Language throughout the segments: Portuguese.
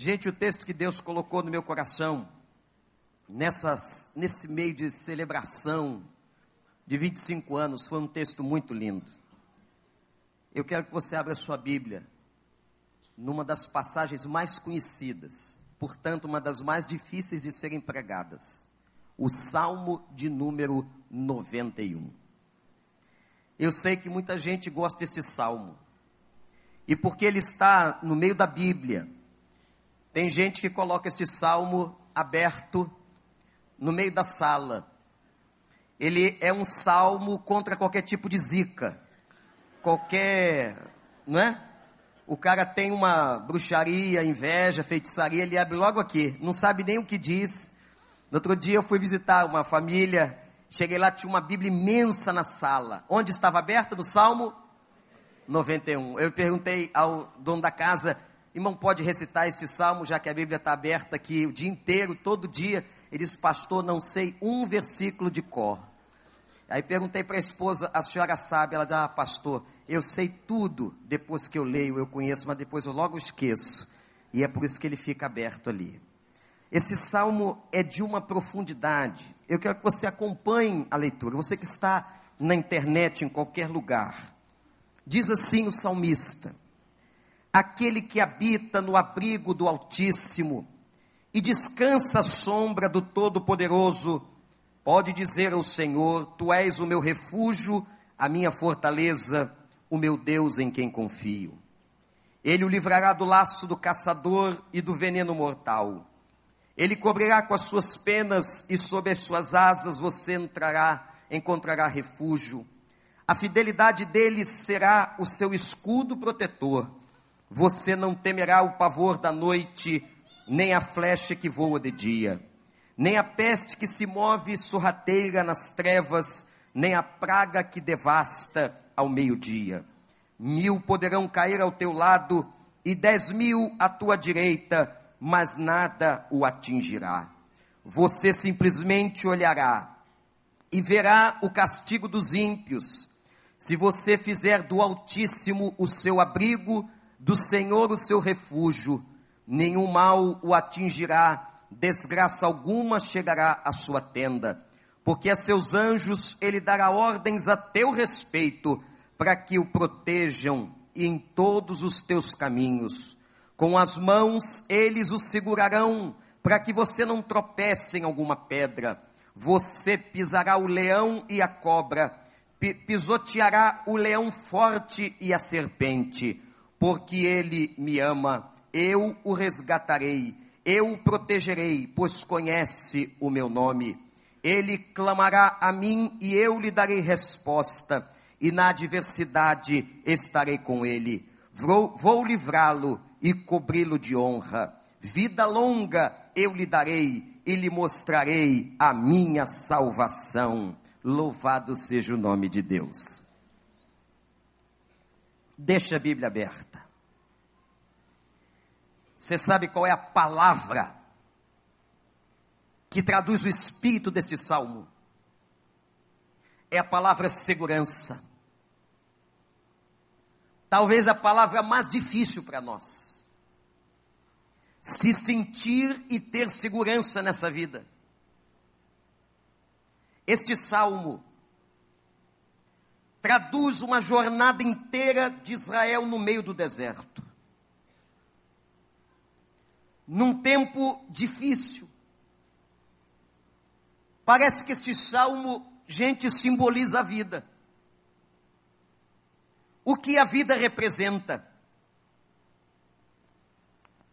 Gente, o texto que Deus colocou no meu coração, nessas, nesse meio de celebração de 25 anos, foi um texto muito lindo. Eu quero que você abra sua Bíblia numa das passagens mais conhecidas, portanto, uma das mais difíceis de serem pregadas. O Salmo de número 91. Eu sei que muita gente gosta deste salmo. E porque ele está no meio da Bíblia, tem gente que coloca este salmo aberto no meio da sala. Ele é um salmo contra qualquer tipo de zica, qualquer, não é? O cara tem uma bruxaria, inveja, feitiçaria, ele abre logo aqui, não sabe nem o que diz. No outro dia eu fui visitar uma família, cheguei lá, tinha uma Bíblia imensa na sala. Onde estava aberta? No Salmo 91. Eu perguntei ao dono da casa, irmão, pode recitar este salmo, já que a Bíblia está aberta aqui o dia inteiro, todo dia. Ele disse, pastor, não sei um versículo de cor. Aí perguntei para a esposa, a senhora sabe? Ela disse, ah, pastor, eu sei tudo depois que eu leio, eu conheço, mas depois eu logo esqueço. E é por isso que ele fica aberto ali. Esse salmo é de uma profundidade. Eu quero que você acompanhe a leitura. Você que está na internet, em qualquer lugar. Diz assim o salmista: Aquele que habita no abrigo do Altíssimo e descansa à sombra do Todo-Poderoso, pode dizer ao Senhor: Tu és o meu refúgio, a minha fortaleza o meu Deus em quem confio. Ele o livrará do laço do caçador e do veneno mortal. Ele cobrirá com as suas penas e sob as suas asas você entrará, encontrará refúgio. A fidelidade dele será o seu escudo protetor. Você não temerá o pavor da noite, nem a flecha que voa de dia, nem a peste que se move sorrateira nas trevas, nem a praga que devasta ao meio-dia. Mil poderão cair ao teu lado e dez mil à tua direita, mas nada o atingirá. Você simplesmente olhará e verá o castigo dos ímpios. Se você fizer do Altíssimo o seu abrigo, do Senhor o seu refúgio, nenhum mal o atingirá, desgraça alguma chegará à sua tenda porque a seus anjos ele dará ordens a teu respeito, para que o protejam em todos os teus caminhos. Com as mãos eles o segurarão, para que você não tropece em alguma pedra. Você pisará o leão e a cobra, pisoteará o leão forte e a serpente, porque ele me ama, eu o resgatarei, eu o protegerei, pois conhece o meu nome. Ele clamará a mim e eu lhe darei resposta, e na adversidade estarei com ele. Vou, vou livrá-lo e cobri-lo de honra. Vida longa eu lhe darei e lhe mostrarei a minha salvação. Louvado seja o nome de Deus. Deixa a Bíblia aberta. Você sabe qual é a palavra que traduz o espírito deste salmo, é a palavra segurança. Talvez a palavra mais difícil para nós. Se sentir e ter segurança nessa vida. Este salmo traduz uma jornada inteira de Israel no meio do deserto. Num tempo difícil, Parece que este salmo, gente, simboliza a vida. O que a vida representa?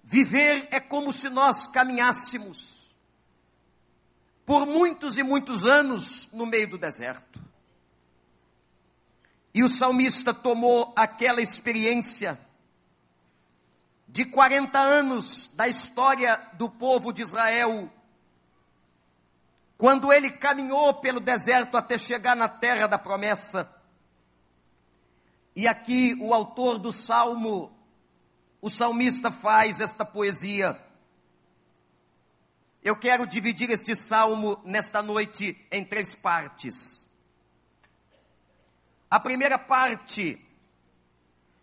Viver é como se nós caminhássemos por muitos e muitos anos no meio do deserto. E o salmista tomou aquela experiência de 40 anos da história do povo de Israel quando ele caminhou pelo deserto até chegar na terra da promessa. E aqui o autor do salmo, o salmista faz esta poesia. Eu quero dividir este salmo nesta noite em três partes. A primeira parte,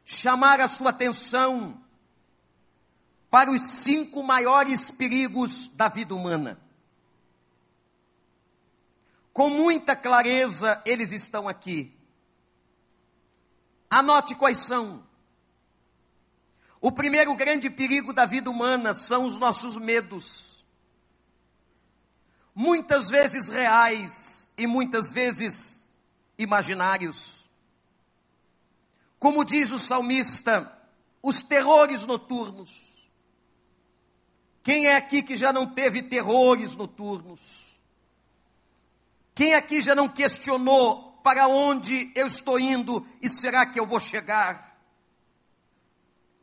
chamar a sua atenção para os cinco maiores perigos da vida humana. Com muita clareza, eles estão aqui. Anote quais são. O primeiro grande perigo da vida humana são os nossos medos. Muitas vezes reais e muitas vezes imaginários. Como diz o salmista, os terrores noturnos. Quem é aqui que já não teve terrores noturnos? Quem aqui já não questionou para onde eu estou indo e será que eu vou chegar?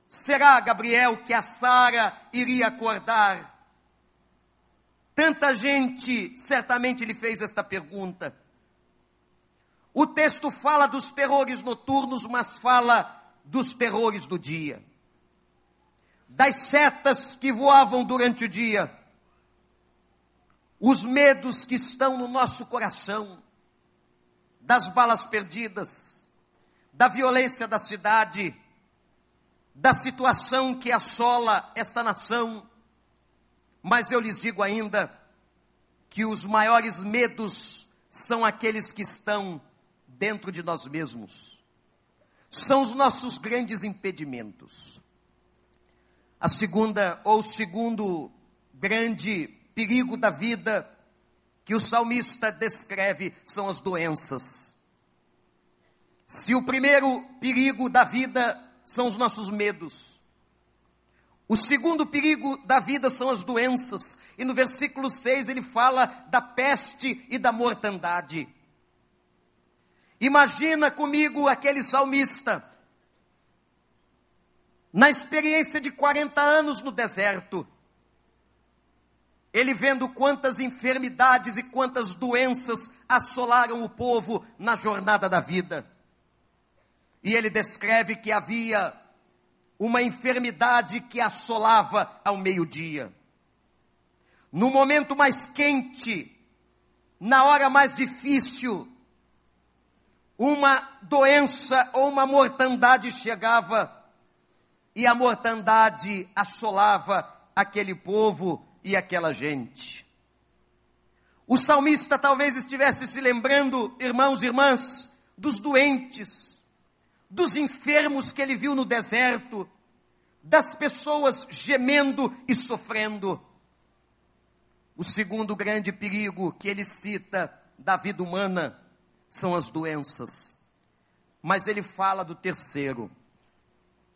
Será, Gabriel, que a Sara iria acordar? Tanta gente certamente lhe fez esta pergunta. O texto fala dos terrores noturnos, mas fala dos terrores do dia. Das setas que voavam durante o dia, os medos que estão no nosso coração, das balas perdidas, da violência da cidade, da situação que assola esta nação. Mas eu lhes digo ainda que os maiores medos são aqueles que estão dentro de nós mesmos. São os nossos grandes impedimentos. A segunda, ou segundo grande perigo da vida que o salmista descreve são as doenças. Se o primeiro perigo da vida são os nossos medos, o segundo perigo da vida são as doenças, e no versículo 6 ele fala da peste e da mortandade. Imagina comigo aquele salmista, na experiência de 40 anos no deserto, ele vendo quantas enfermidades e quantas doenças assolaram o povo na jornada da vida. E ele descreve que havia uma enfermidade que assolava ao meio-dia. No momento mais quente, na hora mais difícil, uma doença ou uma mortandade chegava e a mortandade assolava aquele povo e aquela gente. O salmista talvez estivesse se lembrando, irmãos e irmãs, dos doentes, dos enfermos que ele viu no deserto, das pessoas gemendo e sofrendo. O segundo grande perigo que ele cita da vida humana são as doenças. Mas ele fala do terceiro,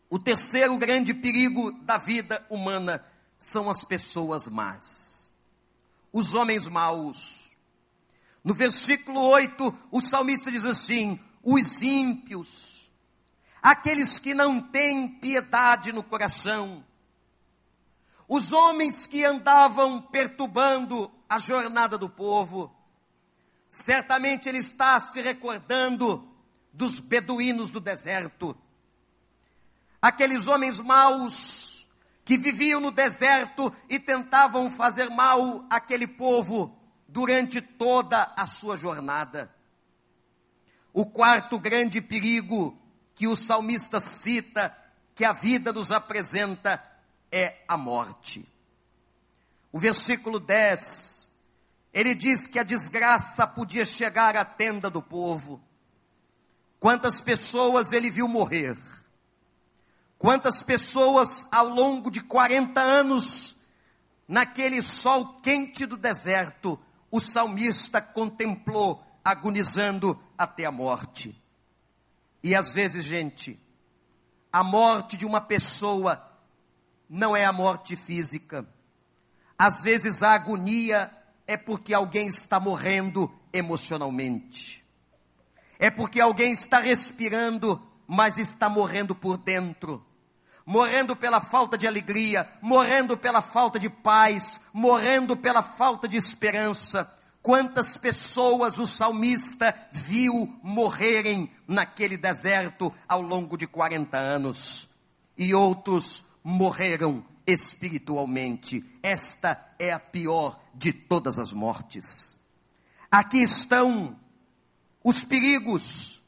o terceiro grande perigo da vida humana são as pessoas más, os homens maus. No versículo 8, o salmista diz assim: os ímpios, aqueles que não têm piedade no coração, os homens que andavam perturbando a jornada do povo. Certamente ele está se recordando dos beduínos do deserto aqueles homens maus que viviam no deserto e tentavam fazer mal àquele povo durante toda a sua jornada. O quarto grande perigo que o salmista cita, que a vida nos apresenta, é a morte. O versículo 10, ele diz que a desgraça podia chegar à tenda do povo. Quantas pessoas ele viu morrer Quantas pessoas ao longo de 40 anos, naquele sol quente do deserto, o salmista contemplou agonizando até a morte. E às vezes, gente, a morte de uma pessoa não é a morte física. Às vezes a agonia é porque alguém está morrendo emocionalmente. É porque alguém está respirando, mas está morrendo por dentro morrendo pela falta de alegria, morrendo pela falta de paz, morrendo pela falta de esperança. Quantas pessoas o salmista viu morrerem naquele deserto ao longo de 40 anos? E outros morreram espiritualmente. Esta é a pior de todas as mortes. Aqui estão os perigos,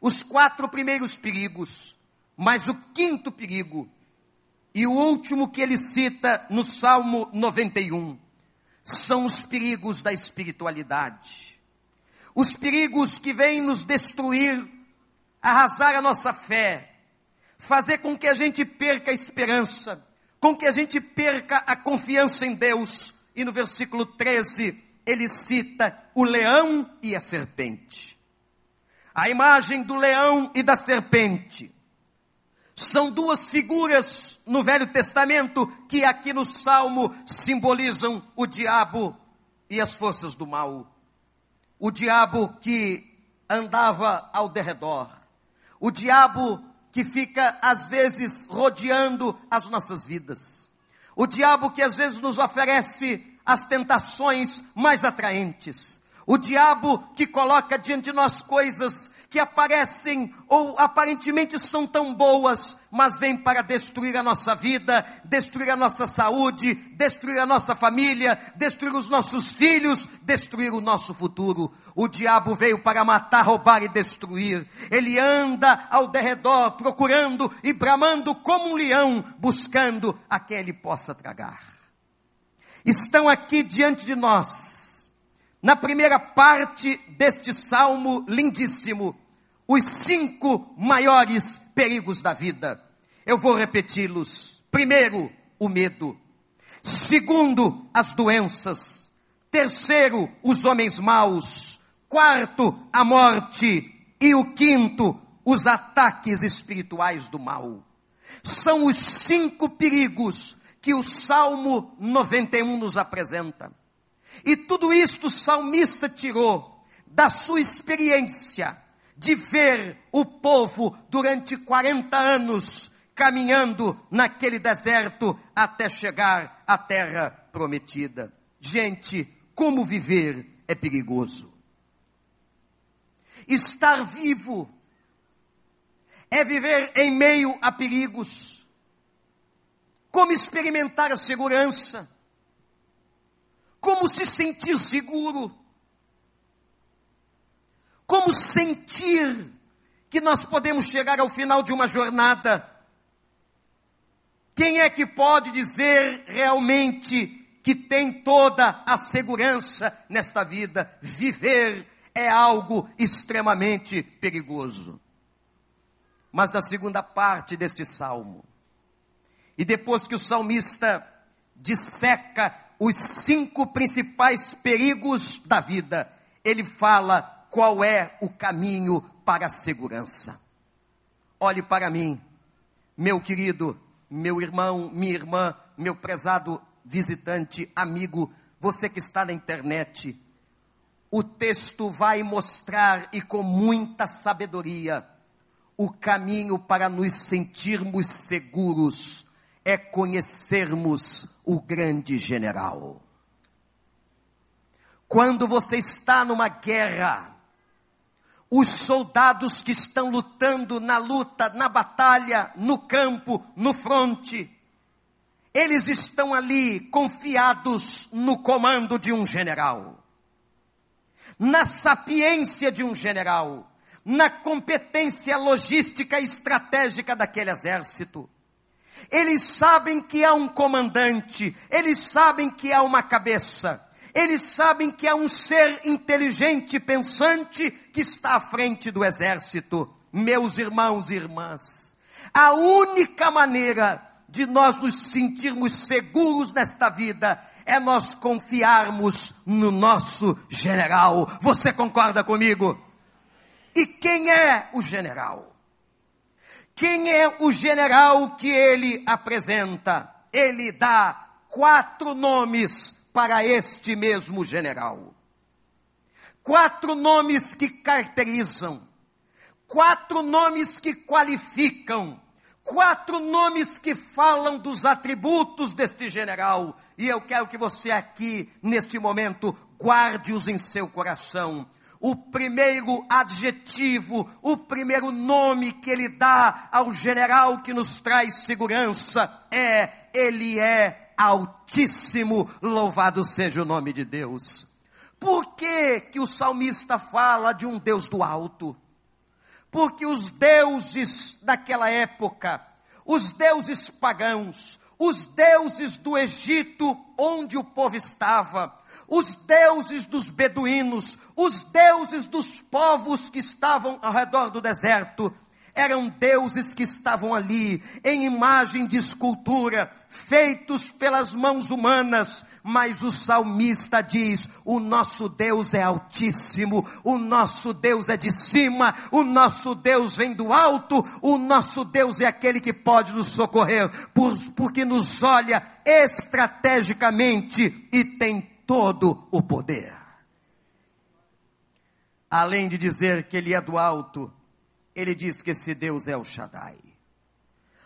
os quatro primeiros perigos mas o quinto perigo e o último que ele cita no Salmo 91 são os perigos da espiritualidade. Os perigos que vêm nos destruir, arrasar a nossa fé, fazer com que a gente perca a esperança, com que a gente perca a confiança em Deus. E no versículo 13, ele cita o leão e a serpente. A imagem do leão e da serpente são duas figuras no Velho Testamento que aqui no Salmo simbolizam o diabo e as forças do mal. O diabo que andava ao derredor. O diabo que fica às vezes rodeando as nossas vidas. O diabo que às vezes nos oferece as tentações mais atraentes. O diabo que coloca diante de nós coisas que aparecem ou aparentemente são tão boas, mas vêm para destruir a nossa vida, destruir a nossa saúde, destruir a nossa família, destruir os nossos filhos, destruir o nosso futuro. O diabo veio para matar, roubar e destruir. Ele anda ao derredor procurando e bramando como um leão, buscando a quem ele possa tragar. Estão aqui diante de nós, na primeira parte deste salmo lindíssimo, os cinco maiores perigos da vida. Eu vou repeti-los. Primeiro, o medo. Segundo, as doenças. Terceiro, os homens maus. Quarto, a morte. E o quinto, os ataques espirituais do mal. São os cinco perigos que o Salmo 91 nos apresenta. E tudo isto o salmista tirou da sua experiência de ver o povo durante 40 anos caminhando naquele deserto até chegar à terra prometida. Gente, como viver é perigoso. Estar vivo é viver em meio a perigos. Como experimentar a segurança? Como se sentir seguro? Como sentir que nós podemos chegar ao final de uma jornada? Quem é que pode dizer realmente que tem toda a segurança nesta vida? Viver é algo extremamente perigoso. Mas na segunda parte deste salmo, e depois que o salmista disseca os cinco principais perigos da vida, ele fala qual é o caminho para a segurança. Olhe para mim, meu querido, meu irmão, minha irmã, meu prezado visitante, amigo, você que está na internet. O texto vai mostrar e com muita sabedoria o caminho para nos sentirmos seguros é conhecermos o grande general. Quando você está numa guerra, os soldados que estão lutando na luta, na batalha, no campo, no fronte, eles estão ali confiados no comando de um general, na sapiência de um general, na competência logística e estratégica daquele exército. Eles sabem que há um comandante, eles sabem que há uma cabeça, eles sabem que há um ser inteligente, pensante, que está à frente do exército. Meus irmãos e irmãs, a única maneira de nós nos sentirmos seguros nesta vida é nós confiarmos no nosso general. Você concorda comigo? E quem é o general? Quem é o general que ele apresenta? Ele dá quatro nomes para este mesmo general. Quatro nomes que caracterizam, quatro nomes que qualificam, quatro nomes que falam dos atributos deste general. E eu quero que você aqui, neste momento, guarde-os em seu coração. O primeiro adjetivo, o primeiro nome que ele dá ao general que nos traz segurança é: ele é Altíssimo, louvado seja o nome de Deus. Por que, que o salmista fala de um Deus do alto? Porque os deuses daquela época, os deuses pagãos, os deuses do Egito, onde o povo estava, os deuses dos beduínos, os deuses dos povos que estavam ao redor do deserto, eram deuses que estavam ali, em imagem de escultura, feitos pelas mãos humanas, mas o salmista diz: o nosso Deus é altíssimo, o nosso Deus é de cima, o nosso Deus vem do alto, o nosso Deus é aquele que pode nos socorrer, porque nos olha estrategicamente e tem todo o poder. Além de dizer que ele é do alto, ele diz que esse Deus é o Shaddai.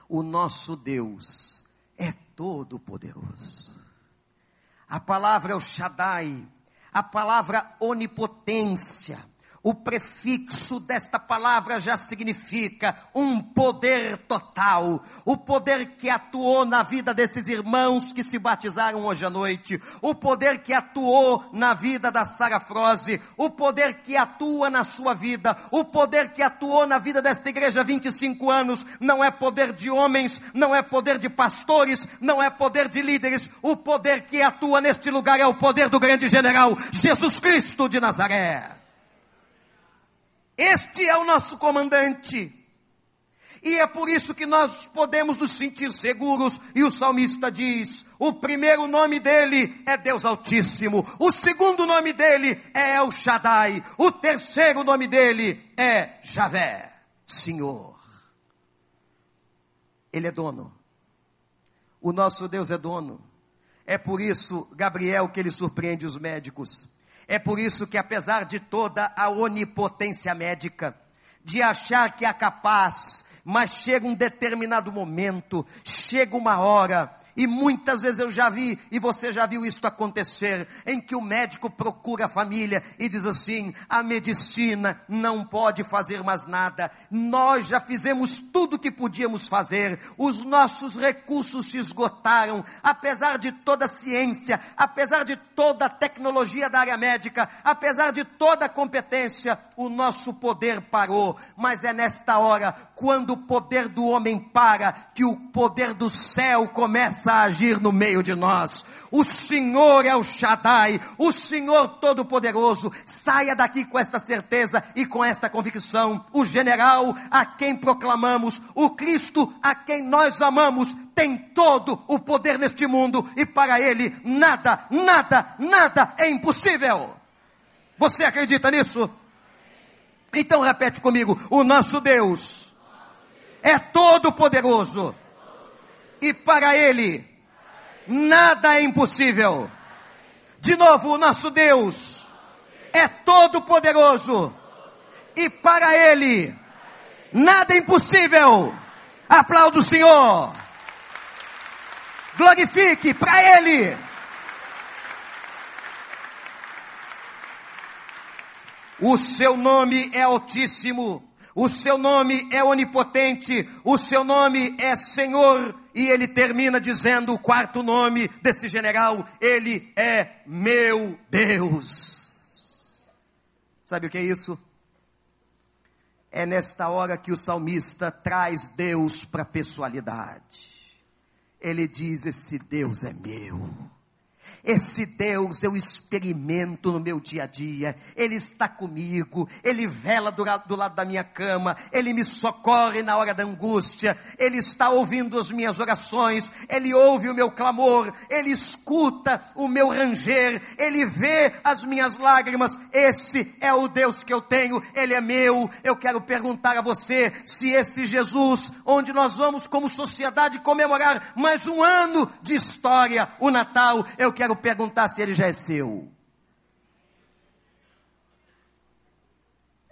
O nosso Deus é todo poderoso. A palavra é o Shaddai, a palavra onipotência, o prefixo desta palavra já significa um poder total, o poder que atuou na vida desses irmãos que se batizaram hoje à noite, o poder que atuou na vida da Sara Froze, o poder que atua na sua vida, o poder que atuou na vida desta igreja há 25 anos, não é poder de homens, não é poder de pastores, não é poder de líderes, o poder que atua neste lugar é o poder do grande general Jesus Cristo de Nazaré. Este é o nosso comandante. E é por isso que nós podemos nos sentir seguros. E o salmista diz: o primeiro nome dele é Deus Altíssimo, o segundo nome dele é El Shaddai, o terceiro nome dele é Javé, Senhor. Ele é dono. O nosso Deus é dono. É por isso, Gabriel, que ele surpreende os médicos. É por isso que, apesar de toda a onipotência médica, de achar que é capaz, mas chega um determinado momento, chega uma hora e muitas vezes eu já vi, e você já viu isso acontecer, em que o médico procura a família e diz assim: a medicina não pode fazer mais nada, nós já fizemos tudo o que podíamos fazer, os nossos recursos se esgotaram, apesar de toda a ciência, apesar de toda a tecnologia da área médica, apesar de toda a competência, o nosso poder parou, mas é nesta hora, quando o poder do homem para, que o poder do céu começa começa a agir no meio de nós. O Senhor é o Shaddai, o Senhor Todo-Poderoso. Saia daqui com esta certeza e com esta convicção. O general a quem proclamamos, o Cristo a quem nós amamos, tem todo o poder neste mundo e para ele nada, nada, nada é impossível. Você acredita nisso? Então repete comigo: o nosso Deus é todo poderoso e para Ele nada é impossível. De novo, o nosso Deus é todo poderoso e para Ele nada é impossível. Aplauda o Senhor. Glorifique para Ele. O seu nome é altíssimo o seu nome é onipotente, o seu nome é Senhor, e ele termina dizendo o quarto nome desse general: Ele é meu Deus. Sabe o que é isso? É nesta hora que o salmista traz Deus para a pessoalidade. Ele diz: Esse Deus é meu. Esse Deus eu experimento no meu dia a dia. Ele está comigo, ele vela do, do, lado da minha cama, ele me socorre na hora da angústia, ele está ouvindo as minhas orações, ele ouve o meu clamor, ele escuta o meu ranger, ele vê as minhas lágrimas. Esse é o Deus que eu tenho, ele é meu. Eu quero perguntar a você se esse Jesus, onde nós vamos como sociedade comemorar mais um ano de história, o Natal, eu quero perguntar se ele já é seu.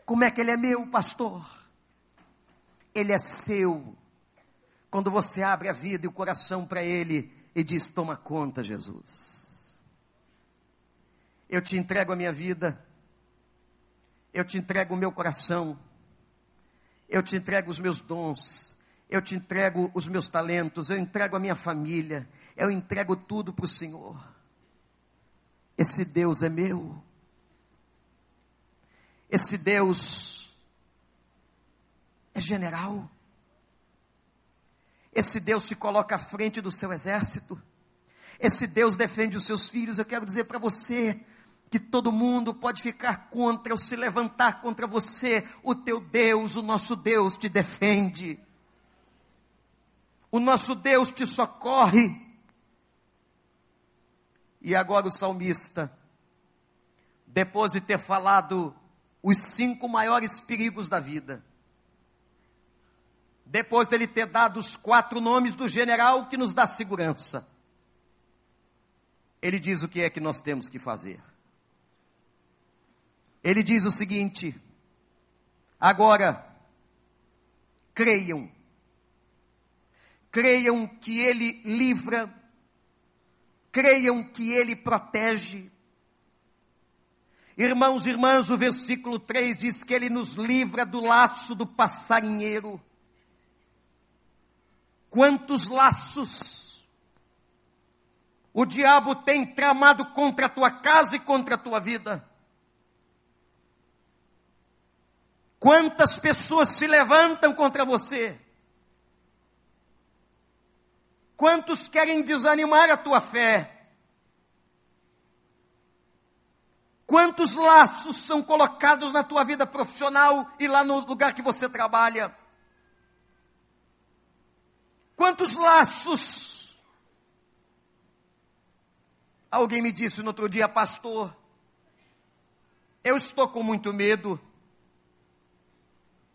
Como é que ele é meu, pastor? Ele é seu. Quando você abre a vida e o coração para ele e diz: Toma conta, Jesus. Eu te entrego a minha vida. Eu te entrego o meu coração. Eu te entrego os meus dons. Eu te entrego os meus talentos. Eu entrego a minha família. Eu entrego tudo para o Senhor. Esse Deus é meu. Esse Deus é general. Esse Deus se coloca à frente do seu exército. Esse Deus defende os seus filhos. Eu quero dizer para você que todo mundo pode ficar contra ou se levantar contra você. O teu Deus, o nosso Deus, te defende. O nosso Deus te socorre. E agora o salmista, depois de ter falado os cinco maiores perigos da vida, depois dele ter dado os quatro nomes do general que nos dá segurança, ele diz o que é que nós temos que fazer. Ele diz o seguinte: agora, creiam, creiam que Ele livra, creiam que Ele protege. Irmãos e irmãs, o versículo 3 diz que Ele nos livra do laço do passarinheiro. Quantos laços o diabo tem tramado contra a tua casa e contra a tua vida? Quantas pessoas se levantam contra você? Quantos querem desanimar a tua fé? Quantos laços são colocados na tua vida profissional e lá no lugar que você trabalha? Quantos laços? Alguém me disse no outro dia, pastor, eu estou com muito medo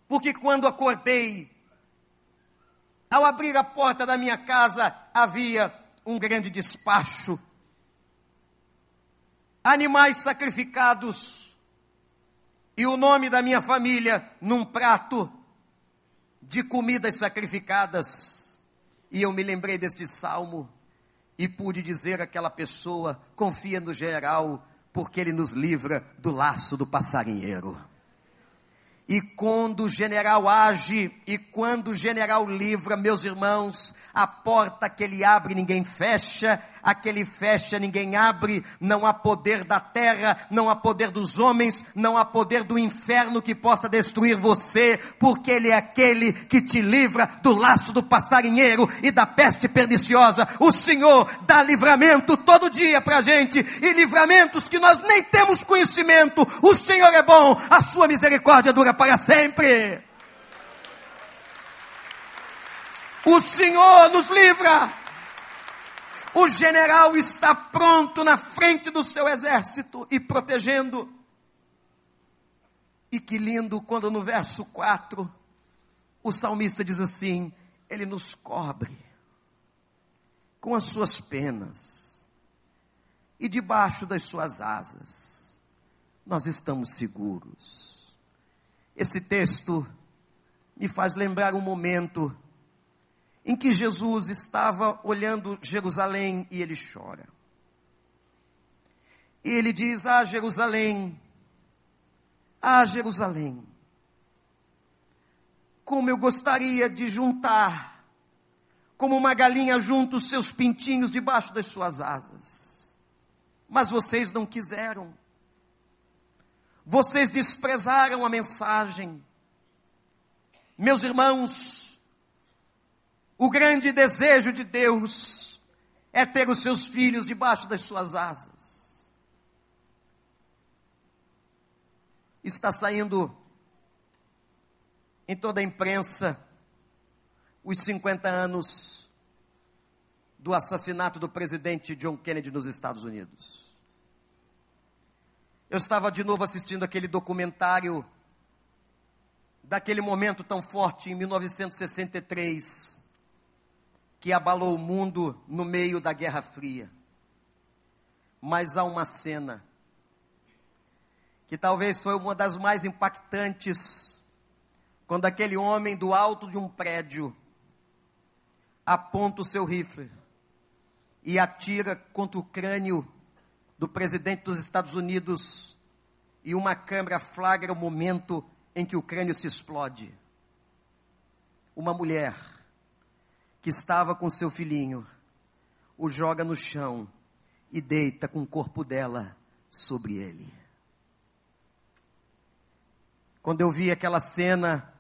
porque quando acordei, ao abrir a porta da minha casa, havia um grande despacho. Animais sacrificados e o nome da minha família num prato de comidas sacrificadas. E eu me lembrei deste salmo e pude dizer àquela pessoa: confia no general, porque ele nos livra do laço do passarinheiro. E quando o general age e quando o general livra, meus irmãos, a porta que ele abre ninguém fecha, a que ele fecha ninguém abre, não há poder da terra, não há poder dos homens, não há poder do inferno que possa destruir você, porque ele é aquele que te livra do laço do passarinheiro e da peste perniciosa. O Senhor dá livramento todo dia para a gente e livramentos que nós nem temos conhecimento. O Senhor é bom, a sua misericórdia dura para sempre. O Senhor nos livra. O general está pronto na frente do seu exército e protegendo. E que lindo quando no verso 4 o salmista diz assim: Ele nos cobre com as suas penas e debaixo das suas asas nós estamos seguros. Esse texto me faz lembrar um momento em que Jesus estava olhando Jerusalém e ele chora. E ele diz: Ah, Jerusalém, ah, Jerusalém, como eu gostaria de juntar, como uma galinha junta os seus pintinhos debaixo das suas asas. Mas vocês não quiseram. Vocês desprezaram a mensagem. Meus irmãos, o grande desejo de Deus é ter os seus filhos debaixo das suas asas. Está saindo em toda a imprensa os 50 anos do assassinato do presidente John Kennedy nos Estados Unidos. Eu estava de novo assistindo aquele documentário daquele momento tão forte em 1963 que abalou o mundo no meio da Guerra Fria. Mas há uma cena que talvez foi uma das mais impactantes quando aquele homem do alto de um prédio aponta o seu rifle e atira contra o crânio do presidente dos Estados Unidos e uma câmera flagra o momento em que o crânio se explode. Uma mulher que estava com seu filhinho o joga no chão e deita com o corpo dela sobre ele. Quando eu vi aquela cena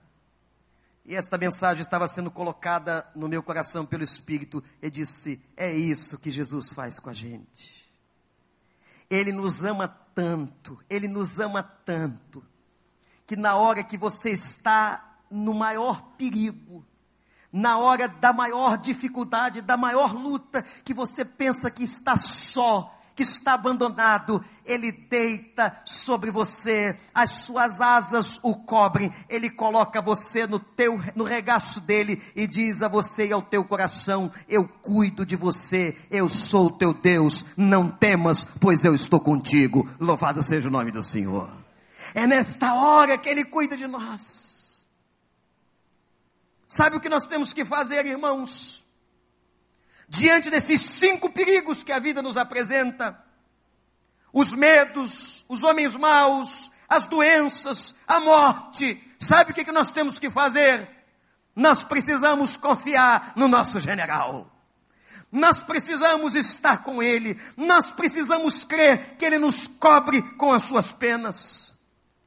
E esta mensagem estava sendo colocada no meu coração pelo Espírito. E disse: É isso que Jesus faz com a gente. Ele nos ama tanto, ele nos ama tanto, que na hora que você está no maior perigo, na hora da maior dificuldade, da maior luta, que você pensa que está só, que está abandonado, ele deita sobre você, as suas asas o cobrem, ele coloca você no teu no regaço dele e diz a você e ao teu coração: Eu cuido de você, eu sou o teu Deus, não temas, pois eu estou contigo. Louvado seja o nome do Senhor. É nesta hora que ele cuida de nós. Sabe o que nós temos que fazer, irmãos? diante desses cinco perigos que a vida nos apresenta, os medos, os homens maus, as doenças, a morte, sabe o que, nós temos que fazer? Nós precisamos confiar no nosso general. Nós precisamos estar com Ele. Nós precisamos crer que Ele nos cobre com as suas penas.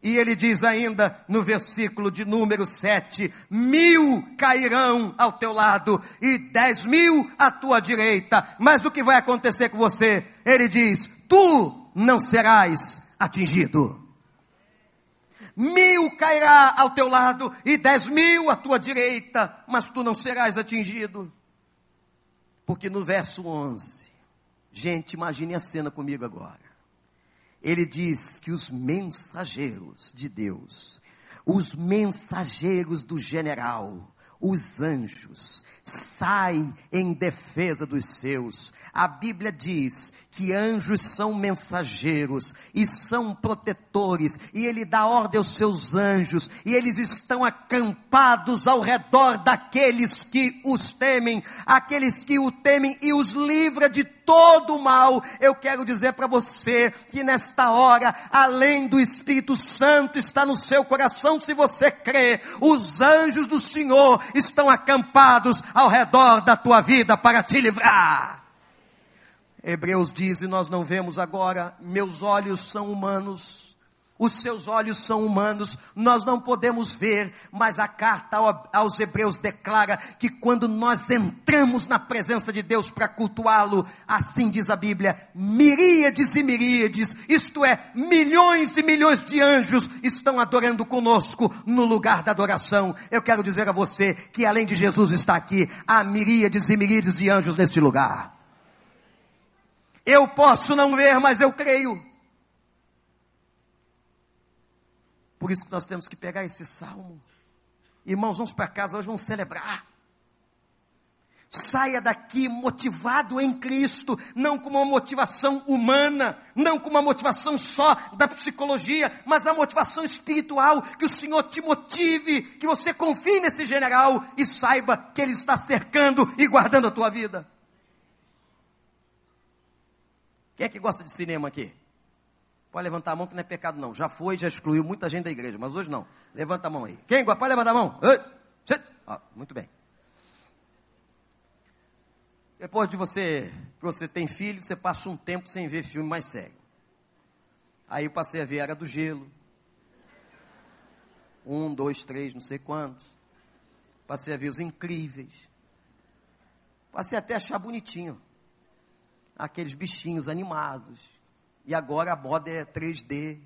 E ele diz ainda no versículo de número 7: mil cairão ao teu lado e dez mil à tua direita, mas o que vai acontecer com você? Ele diz: tu não serás atingido. Mil cairá ao teu lado e dez mil à tua direita, mas tu não serás atingido. Porque no verso 11, gente, imagine a cena comigo agora ele diz que os mensageiros de Deus, os mensageiros do general, os anjos, saem em defesa dos seus. A Bíblia diz que anjos são mensageiros e são protetores, e ele dá ordem aos seus anjos, e eles estão acampados ao redor daqueles que os temem, aqueles que o temem e os livra de todo o mal. Eu quero dizer para você que nesta hora, além do Espírito Santo está no seu coração, se você crê, os anjos do Senhor estão acampados ao redor da tua vida para te livrar. Hebreus diz, e nós não vemos agora, meus olhos são humanos, os seus olhos são humanos, nós não podemos ver, mas a carta aos Hebreus declara que quando nós entramos na presença de Deus para cultuá-lo, assim diz a Bíblia, miríades e miríades, isto é, milhões e milhões de anjos estão adorando conosco no lugar da adoração. Eu quero dizer a você que além de Jesus estar aqui, há miríades e miríades de anjos neste lugar. Eu posso não ver, mas eu creio. Por isso que nós temos que pegar esse salmo. Irmãos, vamos para casa, hoje vamos celebrar. Saia daqui motivado em Cristo, não com uma motivação humana, não com uma motivação só da psicologia, mas a motivação espiritual, que o Senhor te motive, que você confie nesse general e saiba que Ele está cercando e guardando a tua vida. Quem é que gosta de cinema aqui? Pode levantar a mão que não é pecado não. Já foi, já excluiu muita gente da igreja, mas hoje não. Levanta a mão aí. Quem gosta? Pode levantar a mão. Ah, muito bem. Depois de você, que você tem filho, você passa um tempo sem ver filme mais sério. Aí eu passei a ver Era do Gelo. Um, dois, três, não sei quantos. Passei a ver Os Incríveis. Passei até a achar bonitinho aqueles bichinhos animados. E agora a moda é 3D.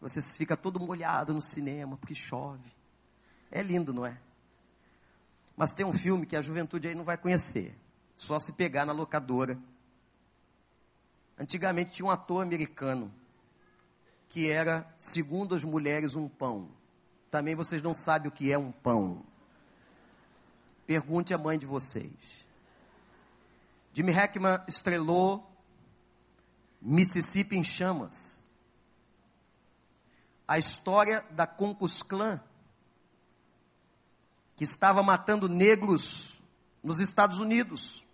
Você fica todo molhado no cinema porque chove. É lindo, não é? Mas tem um filme que a juventude aí não vai conhecer. Só se pegar na locadora. Antigamente tinha um ator americano que era, segundo as mulheres, um pão. Também vocês não sabem o que é um pão. Pergunte à mãe de vocês. Jimmy Hackman estrelou Mississippi em Chamas. A história da Klux Klan, que estava matando negros nos Estados Unidos.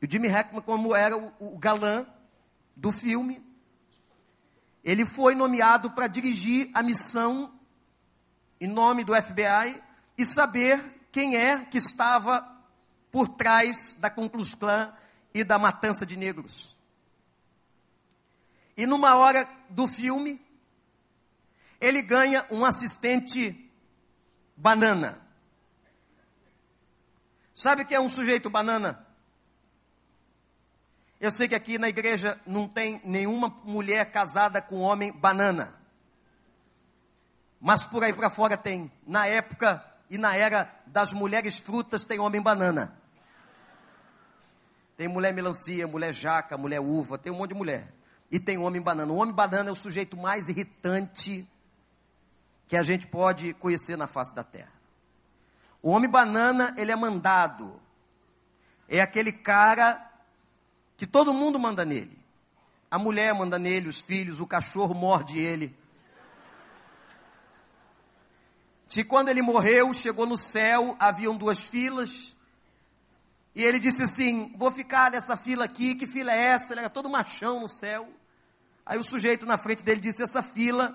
E o Jimmy Hackman, como era o galã do filme, ele foi nomeado para dirigir a missão em nome do FBI e saber quem é que estava por trás da Klux Klan e da matança de negros. E numa hora do filme, ele ganha um assistente banana. Sabe o que é um sujeito banana? Eu sei que aqui na igreja não tem nenhuma mulher casada com homem banana. Mas por aí para fora tem. Na época e na era das mulheres frutas tem homem banana. Tem mulher melancia, mulher jaca, mulher uva, tem um monte de mulher. E tem homem banana. O homem banana é o sujeito mais irritante que a gente pode conhecer na face da terra. O homem banana, ele é mandado. É aquele cara que todo mundo manda nele. A mulher manda nele, os filhos, o cachorro morde ele. Se quando ele morreu, chegou no céu, haviam duas filas, e ele disse assim: Vou ficar nessa fila aqui, que fila é essa? Ele era todo machão no céu. Aí o sujeito na frente dele disse: Essa fila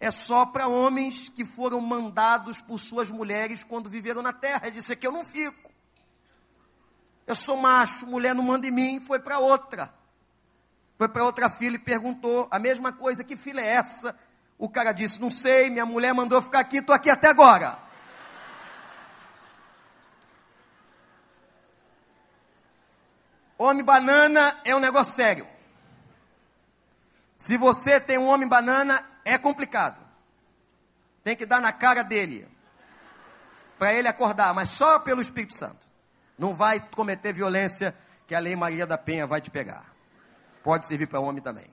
é só para homens que foram mandados por suas mulheres quando viveram na terra. Ele disse: Aqui eu não fico. Eu sou macho, mulher não manda em mim, foi para outra. Foi para outra fila e perguntou a mesma coisa: Que fila é essa? O cara disse: Não sei, minha mulher mandou ficar aqui, estou aqui até agora. Homem banana é um negócio sério. Se você tem um homem banana, é complicado. Tem que dar na cara dele. Para ele acordar, mas só pelo Espírito Santo. Não vai cometer violência que a lei Maria da Penha vai te pegar. Pode servir para homem também.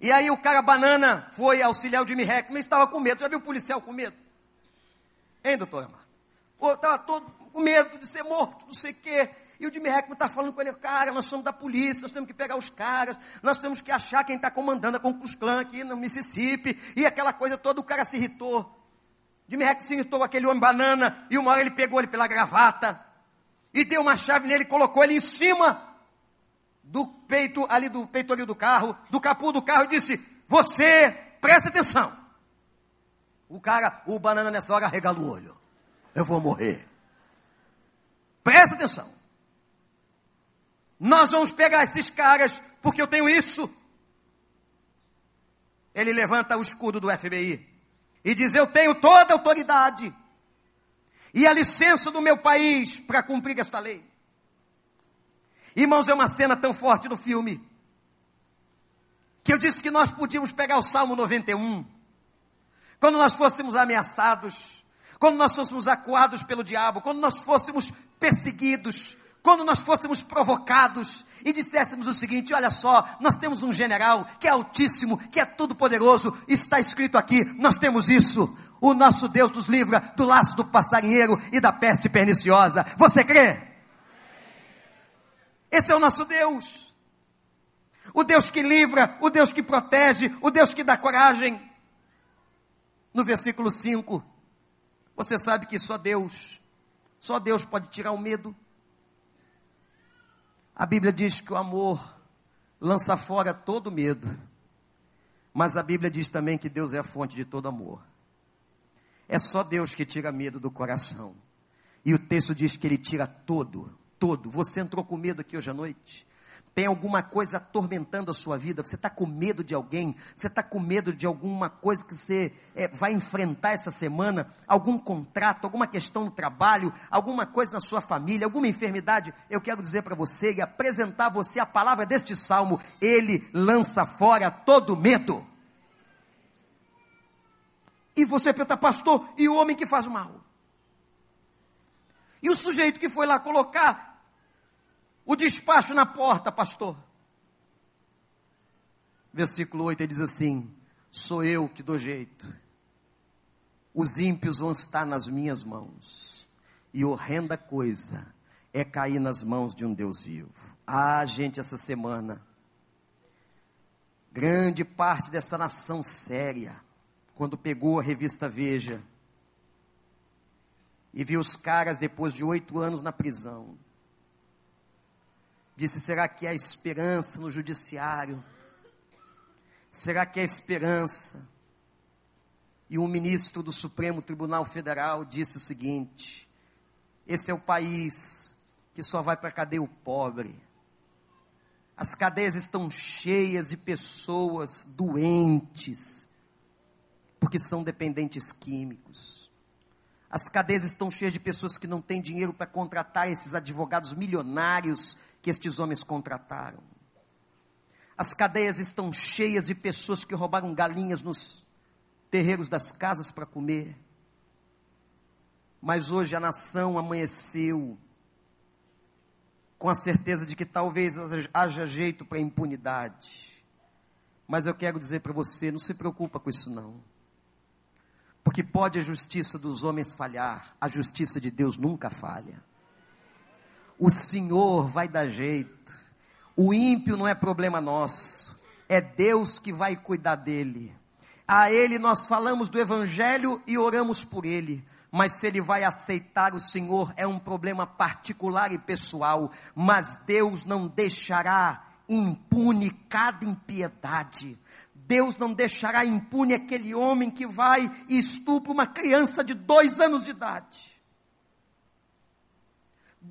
E aí o cara banana foi auxiliar o Jimmy e estava com medo. Já viu o policial com medo? Hein, doutora Marta? Estava todo com medo de ser morto, não sei o quê. E o Jimmy Hackman está falando com ele, cara, nós somos da polícia, nós temos que pegar os caras, nós temos que achar quem está comandando a Concus Clan aqui no Mississippi, e aquela coisa toda, o cara se irritou. Jimmy Hackman se irritou com aquele homem banana, e uma hora ele pegou ele pela gravata, e deu uma chave nele, colocou ele em cima do peito, ali do peitoril do carro, do capô do carro, e disse, você, presta atenção. O cara, o banana nessa hora regala o olho. Eu vou morrer. Presta atenção. Nós vamos pegar esses caras, porque eu tenho isso. Ele levanta o escudo do FBI e diz: Eu tenho toda a autoridade e a licença do meu país para cumprir esta lei. Irmãos, é uma cena tão forte no filme que eu disse que nós podíamos pegar o Salmo 91 quando nós fôssemos ameaçados, quando nós fôssemos acuados pelo diabo, quando nós fôssemos perseguidos, quando nós fôssemos provocados e disséssemos o seguinte: olha só, nós temos um general que é altíssimo, que é todo poderoso, está escrito aqui, nós temos isso. O nosso Deus nos livra do laço do passarinheiro e da peste perniciosa. Você crê? Esse é o nosso Deus. O Deus que livra, o Deus que protege, o Deus que dá coragem. No versículo 5, você sabe que só Deus, só Deus pode tirar o medo. A Bíblia diz que o amor lança fora todo medo. Mas a Bíblia diz também que Deus é a fonte de todo amor. É só Deus que tira medo do coração. E o texto diz que ele tira todo, todo. Você entrou com medo aqui hoje à noite? Tem alguma coisa atormentando a sua vida? Você está com medo de alguém? Você está com medo de alguma coisa que você é, vai enfrentar essa semana? Algum contrato, alguma questão no trabalho, alguma coisa na sua família, alguma enfermidade? Eu quero dizer para você e apresentar a você a palavra deste salmo. Ele lança fora todo medo. E você pergunta, pastor, e o homem que faz mal? E o sujeito que foi lá colocar o despacho na porta, pastor. Versículo 8 ele diz assim: Sou eu que dou jeito. Os ímpios vão estar nas minhas mãos. E horrenda coisa é cair nas mãos de um Deus vivo. Ah, gente, essa semana, grande parte dessa nação séria, quando pegou a revista Veja e viu os caras depois de oito anos na prisão, Disse: será que há esperança no judiciário? Será que há esperança? E um ministro do Supremo Tribunal Federal disse o seguinte: esse é o país que só vai para a cadeia o pobre. As cadeias estão cheias de pessoas doentes, porque são dependentes químicos. As cadeias estão cheias de pessoas que não têm dinheiro para contratar esses advogados milionários que estes homens contrataram. As cadeias estão cheias de pessoas que roubaram galinhas nos terreiros das casas para comer. Mas hoje a nação amanheceu com a certeza de que talvez haja jeito para impunidade. Mas eu quero dizer para você, não se preocupa com isso não. Porque pode a justiça dos homens falhar, a justiça de Deus nunca falha. O Senhor vai dar jeito. O ímpio não é problema nosso, é Deus que vai cuidar dele. A ele nós falamos do evangelho e oramos por ele. Mas se ele vai aceitar o Senhor é um problema particular e pessoal, mas Deus não deixará impune cada impiedade. Deus não deixará impune aquele homem que vai e estupra uma criança de dois anos de idade.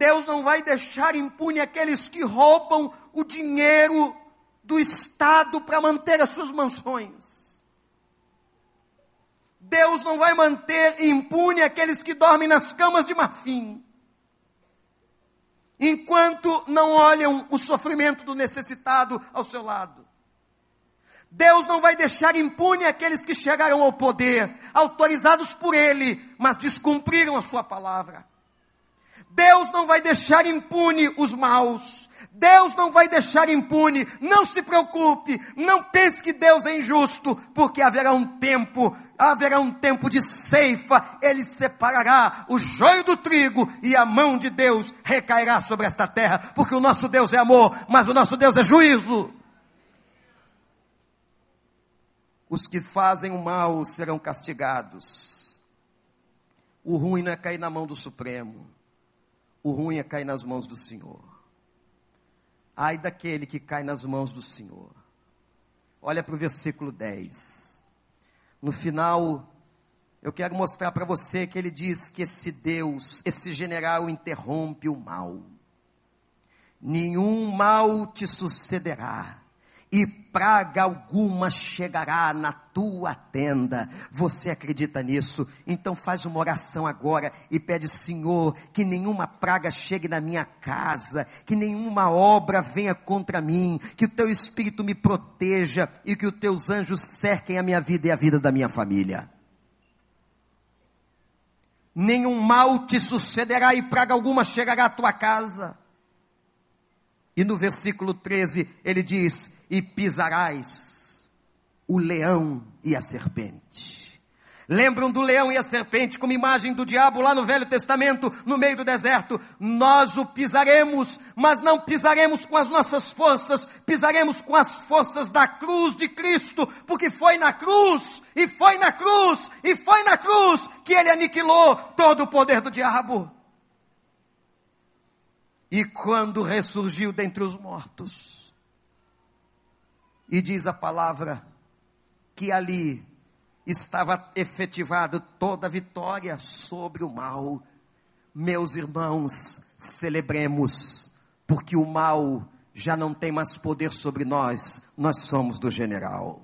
Deus não vai deixar impune aqueles que roubam o dinheiro do Estado para manter as suas mansões. Deus não vai manter impune aqueles que dormem nas camas de marfim. Enquanto não olham o sofrimento do necessitado ao seu lado. Deus não vai deixar impune aqueles que chegaram ao poder, autorizados por Ele, mas descumpriram a Sua palavra. Deus não vai deixar impune os maus. Deus não vai deixar impune. Não se preocupe. Não pense que Deus é injusto, porque haverá um tempo, haverá um tempo de ceifa. Ele separará o joio do trigo e a mão de Deus recairá sobre esta terra, porque o nosso Deus é amor, mas o nosso Deus é juízo. Os que fazem o mal serão castigados. O ruim não é cair na mão do Supremo. O ruim é cair nas mãos do Senhor. Ai daquele que cai nas mãos do Senhor. Olha para o versículo 10. No final, eu quero mostrar para você que ele diz que esse Deus, esse general interrompe o mal. Nenhum mal te sucederá e praga alguma chegará na tua tenda. Você acredita nisso? Então faz uma oração agora e pede, Senhor, que nenhuma praga chegue na minha casa, que nenhuma obra venha contra mim, que o teu espírito me proteja e que os teus anjos cerquem a minha vida e a vida da minha família. Nenhum mal te sucederá e praga alguma chegará à tua casa. E no versículo 13 ele diz: e pisarás o leão e a serpente. Lembram do leão e a serpente como imagem do diabo lá no Velho Testamento, no meio do deserto? Nós o pisaremos, mas não pisaremos com as nossas forças, pisaremos com as forças da cruz de Cristo, porque foi na cruz, e foi na cruz, e foi na cruz que ele aniquilou todo o poder do diabo. E quando ressurgiu dentre os mortos, e diz a palavra que ali estava efetivada toda a vitória sobre o mal. Meus irmãos, celebremos, porque o mal já não tem mais poder sobre nós, nós somos do general.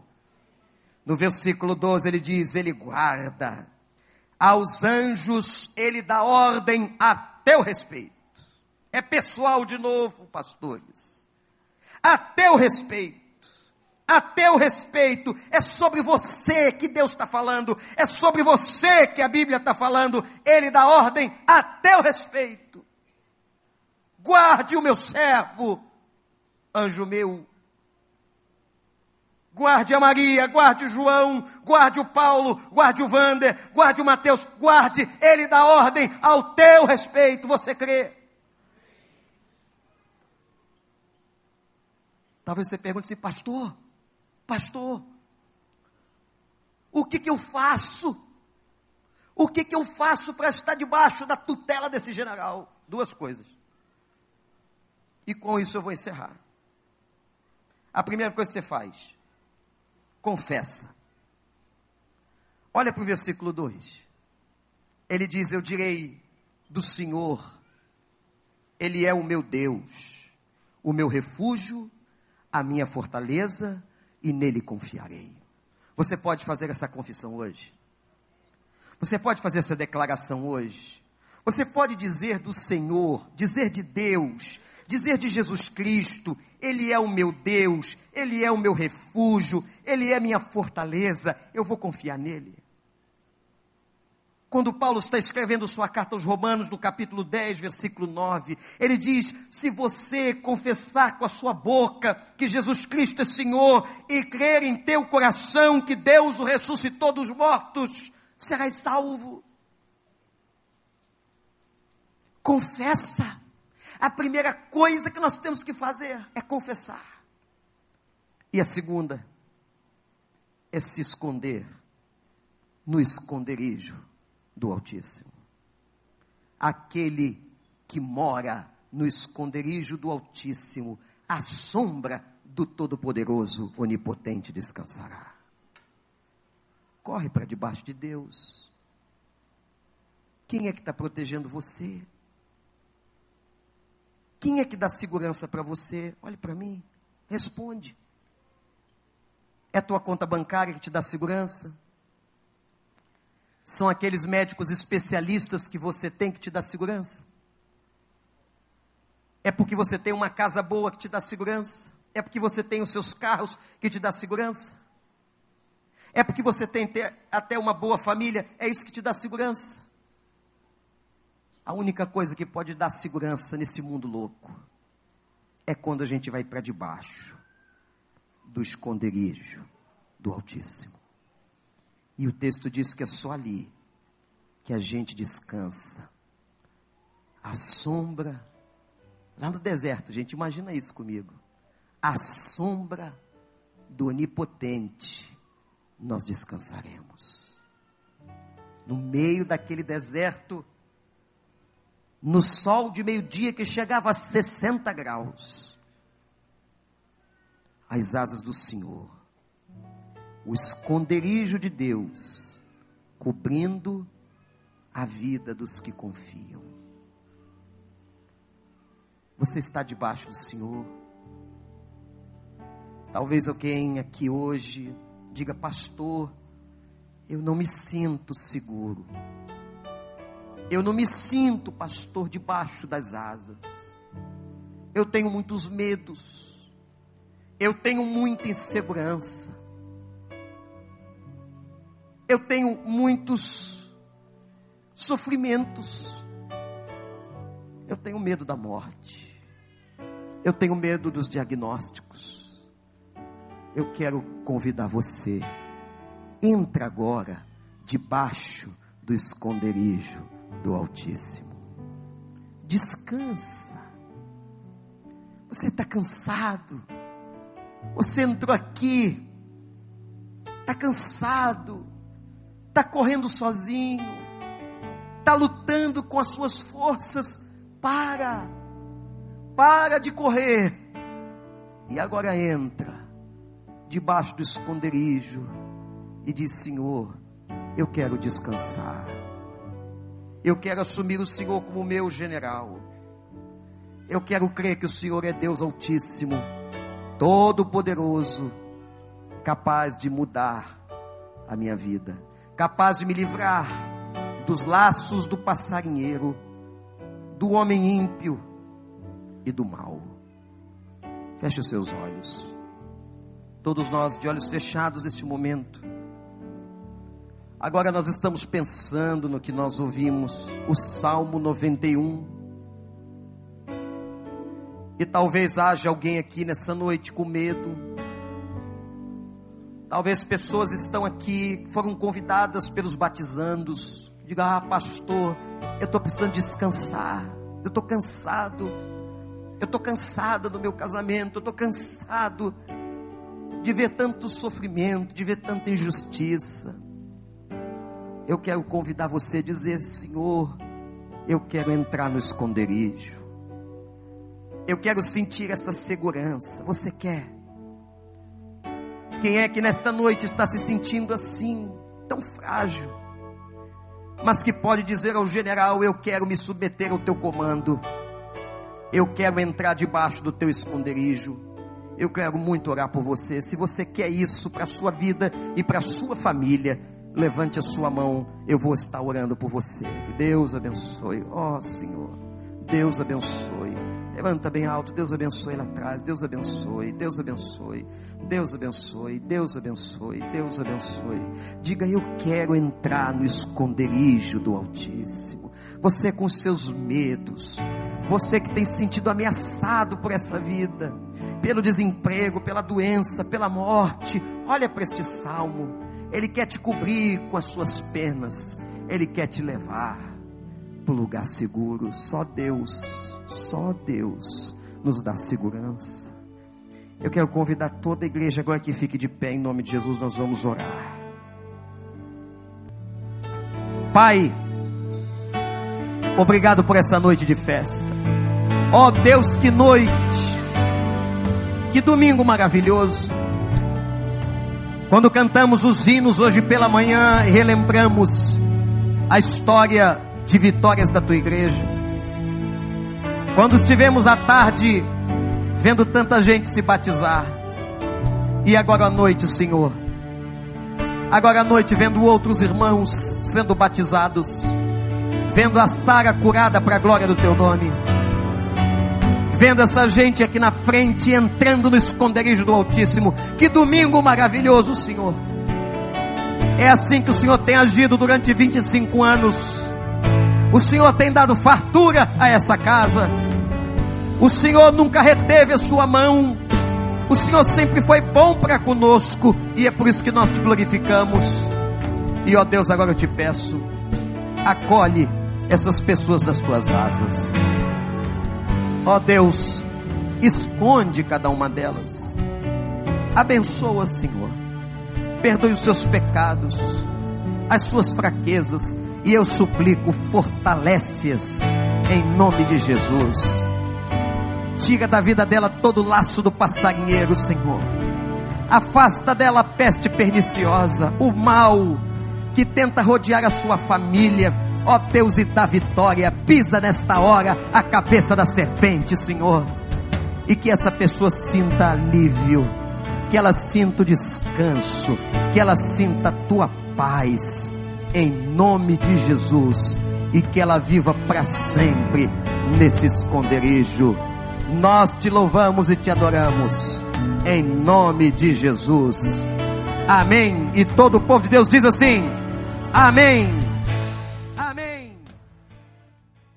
No versículo 12 ele diz: Ele guarda, aos anjos ele dá ordem a teu respeito. É pessoal de novo, pastores. A teu respeito a teu respeito, é sobre você que Deus está falando, é sobre você que a Bíblia está falando, Ele dá ordem a teu respeito. Guarde o meu servo, anjo meu. Guarde a Maria, guarde o João, guarde o Paulo, guarde o Vander, guarde o Mateus, guarde, ele dá ordem ao teu respeito, você crê? Talvez você pergunte assim, pastor, Pastor, o que, que eu faço? O que, que eu faço para estar debaixo da tutela desse general? Duas coisas. E com isso eu vou encerrar. A primeira coisa que você faz, confessa. Olha para o versículo 2. Ele diz: Eu direi do Senhor, Ele é o meu Deus, o meu refúgio, a minha fortaleza e nele confiarei. Você pode fazer essa confissão hoje? Você pode fazer essa declaração hoje? Você pode dizer do Senhor, dizer de Deus, dizer de Jesus Cristo: Ele é o meu Deus, Ele é o meu refúgio, Ele é minha fortaleza, eu vou confiar nele. Quando Paulo está escrevendo sua carta aos Romanos, no capítulo 10, versículo 9, ele diz: Se você confessar com a sua boca que Jesus Cristo é Senhor e crer em teu coração que Deus o ressuscitou dos mortos, serás salvo. Confessa. A primeira coisa que nós temos que fazer é confessar. E a segunda é se esconder no esconderijo do Altíssimo. Aquele que mora no esconderijo do Altíssimo, à sombra do Todo-Poderoso, Onipotente, descansará. Corre para debaixo de Deus. Quem é que está protegendo você? Quem é que dá segurança para você? Olhe para mim, responde. É tua conta bancária que te dá segurança? São aqueles médicos especialistas que você tem que te dá segurança? É porque você tem uma casa boa que te dá segurança? É porque você tem os seus carros que te dá segurança? É porque você tem até uma boa família? É isso que te dá segurança? A única coisa que pode dar segurança nesse mundo louco é quando a gente vai para debaixo do esconderijo do Altíssimo. E o texto diz que é só ali que a gente descansa. A sombra, lá no deserto, gente, imagina isso comigo. A sombra do Onipotente, nós descansaremos. No meio daquele deserto, no sol de meio-dia que chegava a 60 graus, as asas do Senhor, o esconderijo de Deus, cobrindo a vida dos que confiam. Você está debaixo do Senhor. Talvez alguém aqui hoje diga, pastor, eu não me sinto seguro. Eu não me sinto, pastor, debaixo das asas. Eu tenho muitos medos. Eu tenho muita insegurança. Eu tenho muitos sofrimentos. Eu tenho medo da morte. Eu tenho medo dos diagnósticos. Eu quero convidar você. Entra agora debaixo do esconderijo do Altíssimo. Descansa. Você está cansado. Você entrou aqui, está cansado, está correndo sozinho, está lutando com as suas forças. Para, para de correr. E agora entra debaixo do esconderijo e diz: Senhor, eu quero descansar. Eu quero assumir o Senhor como meu general. Eu quero crer que o Senhor é Deus Altíssimo, Todo-Poderoso, capaz de mudar a minha vida, capaz de me livrar dos laços do passarinheiro, do homem ímpio e do mal. Feche os seus olhos. Todos nós de olhos fechados neste momento. Agora nós estamos pensando no que nós ouvimos, o Salmo 91. E talvez haja alguém aqui nessa noite com medo. Talvez pessoas estão aqui, foram convidadas pelos batizandos. Diga, ah, pastor, eu estou precisando descansar. Eu estou cansado. Eu estou cansada do meu casamento. Eu estou cansado de ver tanto sofrimento, de ver tanta injustiça eu quero convidar você a dizer: Senhor, eu quero entrar no esconderijo. Eu quero sentir essa segurança. Você quer? Quem é que nesta noite está se sentindo assim, tão frágil, mas que pode dizer ao general: Eu quero me submeter ao teu comando, eu quero entrar debaixo do teu esconderijo, Eu quero muito orar por você. Se você quer isso para a sua vida e para a sua família, levante a sua mão. Eu vou estar orando por você. Deus abençoe. Ó oh, Senhor, Deus abençoe. Levanta bem alto. Deus abençoe lá atrás. Deus abençoe. Deus abençoe. Deus abençoe. Deus abençoe. Deus abençoe. Diga eu quero entrar no esconderijo do Altíssimo. Você com seus medos. Você que tem se sentido ameaçado por essa vida pelo desemprego, pela doença, pela morte. Olha para este salmo. Ele quer te cobrir com as suas penas. Ele quer te levar para o lugar seguro. Só Deus, só Deus nos dá segurança. Eu quero convidar toda a igreja agora que fique de pé em nome de Jesus. Nós vamos orar. Pai, obrigado por essa noite de festa. Ó oh Deus, que noite! Que domingo maravilhoso. Quando cantamos os hinos hoje pela manhã, relembramos a história de vitórias da tua igreja. Quando estivemos à tarde vendo tanta gente se batizar, e agora à noite, Senhor, agora à noite vendo outros irmãos sendo batizados, vendo a Sara curada para a glória do teu nome vendo essa gente aqui na frente entrando no esconderijo do Altíssimo. Que domingo maravilhoso, Senhor. É assim que o Senhor tem agido durante 25 anos. O Senhor tem dado fartura a essa casa. O Senhor nunca reteve a sua mão. O Senhor sempre foi bom para conosco e é por isso que nós te glorificamos. E ó Deus, agora eu te peço, acolhe essas pessoas nas tuas asas. Ó Deus, esconde cada uma delas. Abençoa, Senhor. Perdoe os seus pecados, as suas fraquezas, e eu suplico, fortalece-as em nome de Jesus. Tira da vida dela todo o laço do passarinheiro, Senhor. Afasta dela a peste perniciosa, o mal que tenta rodear a sua família Ó Deus, e dá vitória. Pisa nesta hora a cabeça da serpente, Senhor. E que essa pessoa sinta alívio, que ela sinta o descanso, que ela sinta a tua paz, em nome de Jesus, e que ela viva para sempre nesse esconderijo. Nós te louvamos e te adoramos, em nome de Jesus. Amém. E todo o povo de Deus diz assim: Amém